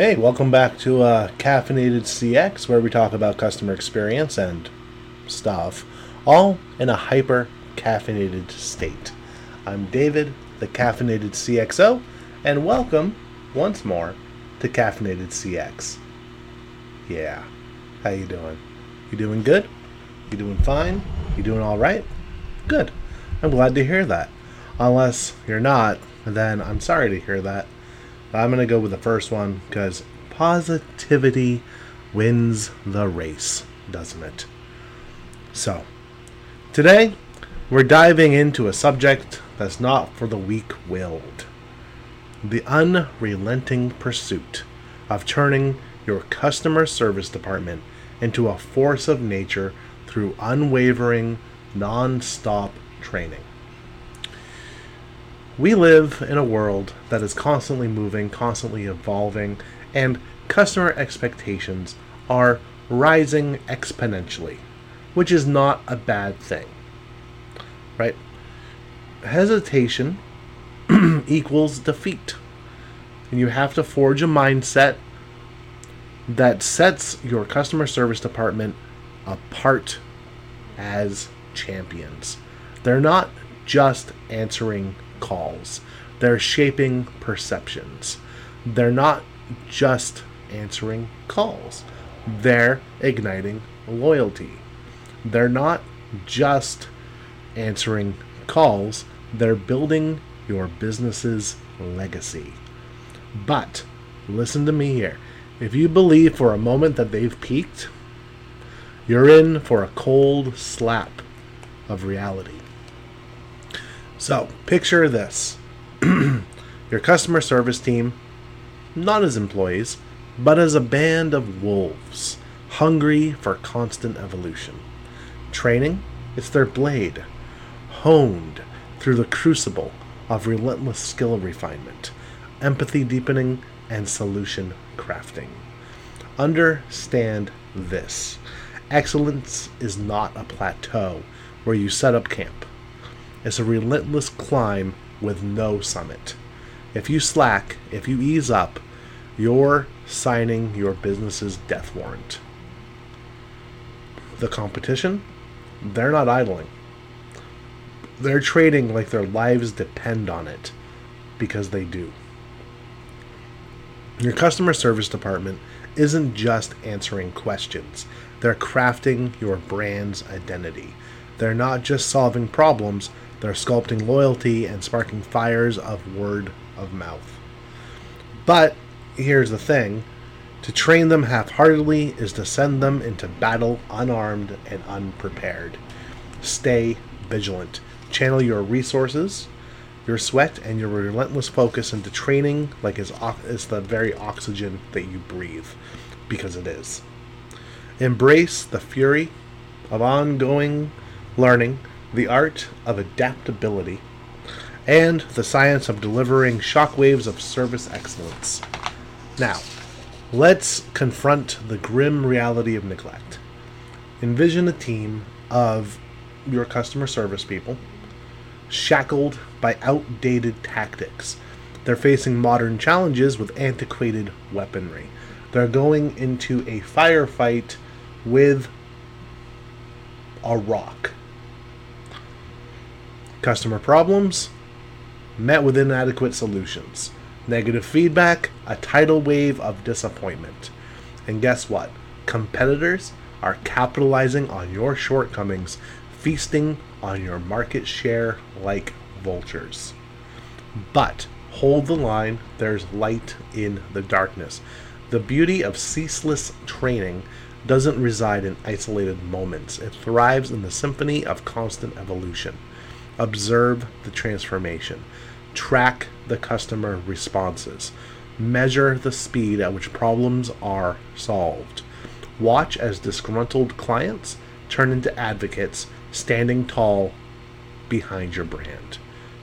Hey, welcome back to uh, Caffeinated CX, where we talk about customer experience and stuff, all in a hyper caffeinated state. I'm David, the Caffeinated CXO, and welcome once more to Caffeinated CX. Yeah, how you doing? You doing good? You doing fine? You doing all right? Good. I'm glad to hear that. Unless you're not, then I'm sorry to hear that. I'm going to go with the first one because positivity wins the race, doesn't it? So, today we're diving into a subject that's not for the weak willed the unrelenting pursuit of turning your customer service department into a force of nature through unwavering, non stop training. We live in a world that is constantly moving, constantly evolving, and customer expectations are rising exponentially, which is not a bad thing. Right? Hesitation equals defeat. And you have to forge a mindset that sets your customer service department apart as champions. They're not just answering calls, they're shaping perceptions. They're not just answering calls, they're igniting loyalty. They're not just answering calls, they're building your business's legacy. But listen to me here. If you believe for a moment that they've peaked, you're in for a cold slap of reality. So, picture this your customer service team, not as employees, but as a band of wolves, hungry for constant evolution. Training, it's their blade, honed through the crucible of relentless skill refinement, empathy deepening, and solution crafting. Understand this excellence is not a plateau where you set up camp. It's a relentless climb with no summit. If you slack, if you ease up, you're signing your business's death warrant. The competition, they're not idling. They're trading like their lives depend on it because they do. Your customer service department isn't just answering questions, they're crafting your brand's identity. They're not just solving problems, they're sculpting loyalty and sparking fires of word of mouth. But here's the thing to train them half heartedly is to send them into battle unarmed and unprepared. Stay vigilant. Channel your resources, your sweat, and your relentless focus into training like it's, it's the very oxygen that you breathe, because it is. Embrace the fury of ongoing learning the art of adaptability, and the science of delivering shockwaves of service excellence. Now, let's confront the grim reality of neglect. Envision a team of your customer service people shackled by outdated tactics. They're facing modern challenges with antiquated weaponry. They're going into a firefight with a rock Customer problems met with inadequate solutions. Negative feedback, a tidal wave of disappointment. And guess what? Competitors are capitalizing on your shortcomings, feasting on your market share like vultures. But hold the line, there's light in the darkness. The beauty of ceaseless training doesn't reside in isolated moments, it thrives in the symphony of constant evolution. Observe the transformation. Track the customer responses. Measure the speed at which problems are solved. Watch as disgruntled clients turn into advocates standing tall behind your brand.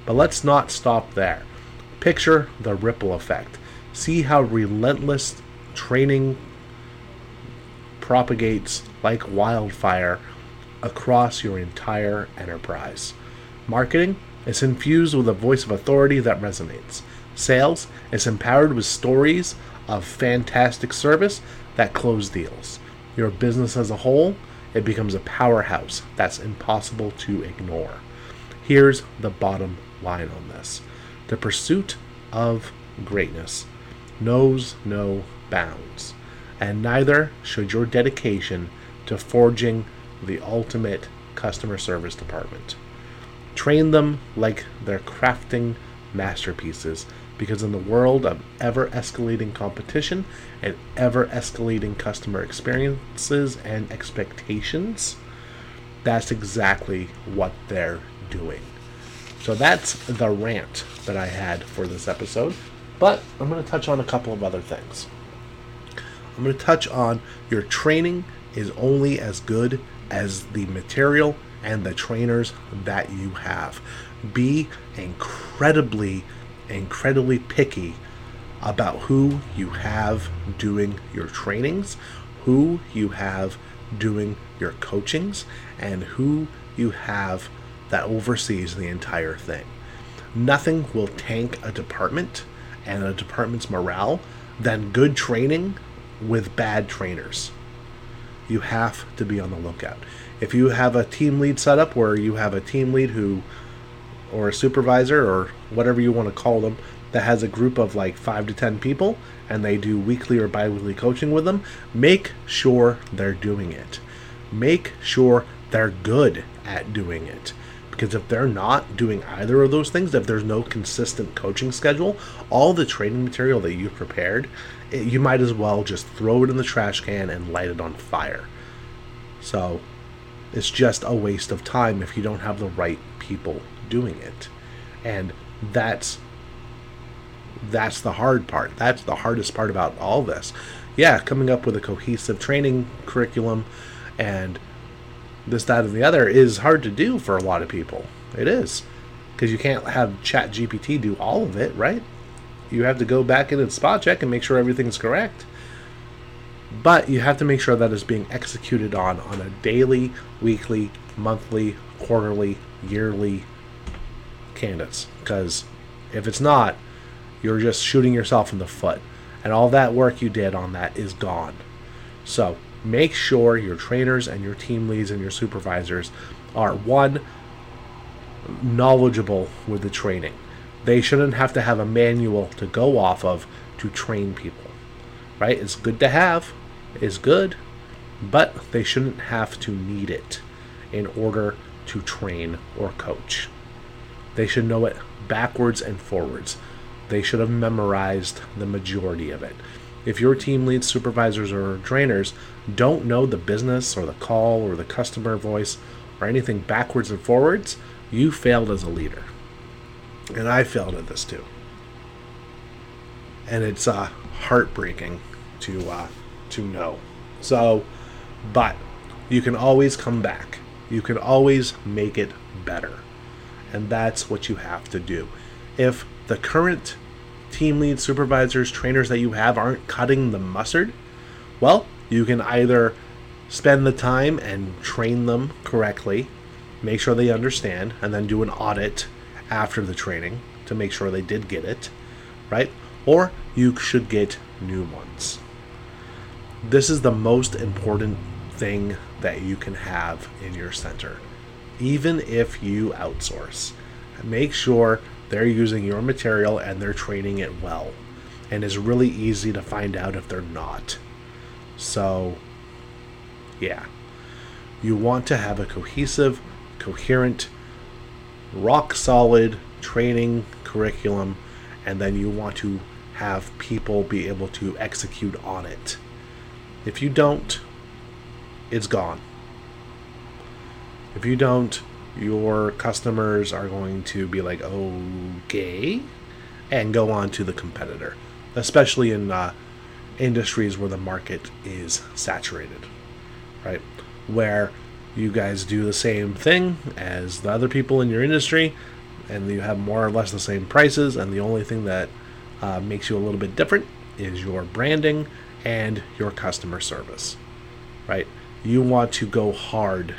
But let's not stop there. Picture the ripple effect. See how relentless training propagates like wildfire across your entire enterprise. Marketing is infused with a voice of authority that resonates. Sales is empowered with stories of fantastic service that close deals. Your business as a whole, it becomes a powerhouse that's impossible to ignore. Here's the bottom line on this the pursuit of greatness knows no bounds, and neither should your dedication to forging the ultimate customer service department. Train them like they're crafting masterpieces because in the world of ever escalating competition and ever escalating customer experiences and expectations, that's exactly what they're doing. So that's the rant that I had for this episode. But I'm going to touch on a couple of other things. I'm going to touch on your training is only as good as the material and the trainers that you have. Be incredibly incredibly picky about who you have doing your trainings, who you have doing your coachings, and who you have that oversees the entire thing. Nothing will tank a department and a department's morale than good training with bad trainers. You have to be on the lookout. If you have a team lead setup where you have a team lead who or a supervisor or whatever you want to call them that has a group of like five to ten people and they do weekly or bi weekly coaching with them, make sure they're doing it. Make sure they're good at doing it. Because if they're not doing either of those things, if there's no consistent coaching schedule, all the training material that you've prepared, it, you might as well just throw it in the trash can and light it on fire. So it's just a waste of time if you don't have the right people doing it. And that's that's the hard part. That's the hardest part about all this. Yeah, coming up with a cohesive training curriculum and this, that, and the other is hard to do for a lot of people. It is. Because you can't have Chat GPT do all of it, right? You have to go back in and spot check and make sure everything's correct. But you have to make sure that it's being executed on on a daily, weekly, monthly, quarterly, yearly candidates because if it's not, you're just shooting yourself in the foot. And all that work you did on that is gone. So make sure your trainers and your team leads and your supervisors are one, knowledgeable with the training. They shouldn't have to have a manual to go off of to train people. Right? It's good to have, it's good, but they shouldn't have to need it in order to train or coach. They should know it backwards and forwards. They should have memorized the majority of it. If your team leads, supervisors, or trainers don't know the business or the call or the customer voice or anything backwards and forwards, you failed as a leader. And I failed at this too. And it's uh, heartbreaking to uh, to know. So, but you can always come back. You can always make it better and that's what you have to do. If the current team lead supervisors, trainers that you have aren't cutting the mustard, well, you can either spend the time and train them correctly, make sure they understand, and then do an audit after the training to make sure they did get it, right? Or you should get new ones. This is the most important thing that you can have in your center even if you outsource. Make sure they're using your material and they're training it well. And it's really easy to find out if they're not. So, yeah. You want to have a cohesive, coherent, rock solid training curriculum, and then you want to have people be able to execute on it. If you don't, it's gone. If you don't, your customers are going to be like, okay, and go on to the competitor, especially in uh, industries where the market is saturated, right? Where you guys do the same thing as the other people in your industry, and you have more or less the same prices, and the only thing that uh, makes you a little bit different is your branding and your customer service, right? You want to go hard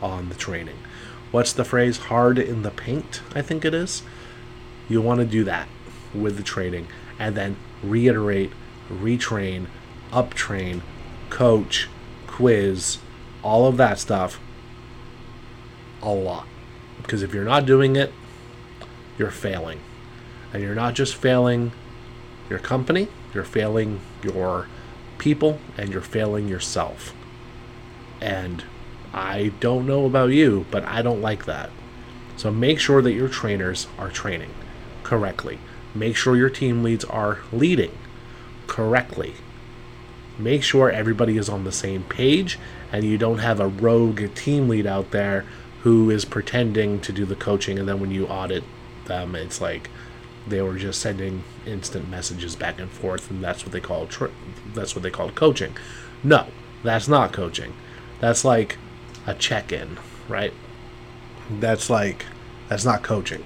on the training. What's the phrase? Hard in the paint, I think it is. You want to do that, with the training and then reiterate, retrain, uptrain, coach, quiz, all of that stuff a lot. Because if you're not doing it, you're failing. And you're not just failing your company, you're failing your people, and you're failing yourself. And I don't know about you, but I don't like that. So make sure that your trainers are training correctly. Make sure your team leads are leading correctly. Make sure everybody is on the same page and you don't have a rogue team lead out there who is pretending to do the coaching and then when you audit them it's like they were just sending instant messages back and forth and that's what they call that's what they call coaching. No, that's not coaching. That's like a check-in, right? That's like that's not coaching.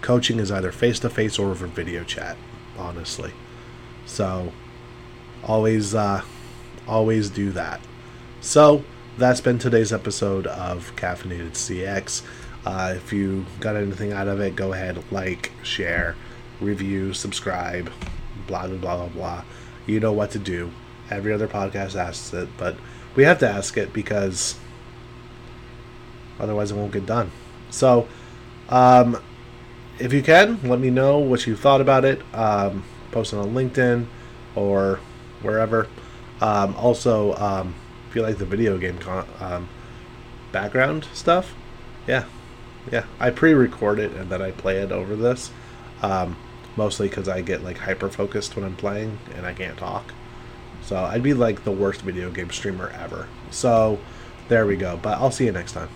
Coaching is either face to face or over video chat, honestly. So always uh always do that. So that's been today's episode of Caffeinated CX. Uh, if you got anything out of it, go ahead, like, share, review, subscribe, blah, blah, blah, blah, blah. You know what to do. Every other podcast asks it, but we have to ask it because otherwise it won't get done. So, um, if you can, let me know what you thought about it. Um, post it on LinkedIn or wherever. Um, also, um, if you like the video game con- um, background stuff, yeah, yeah, I pre-record it and then I play it over this. Um, mostly because I get like hyper focused when I'm playing and I can't talk. So I'd be like the worst video game streamer ever. So there we go. But I'll see you next time.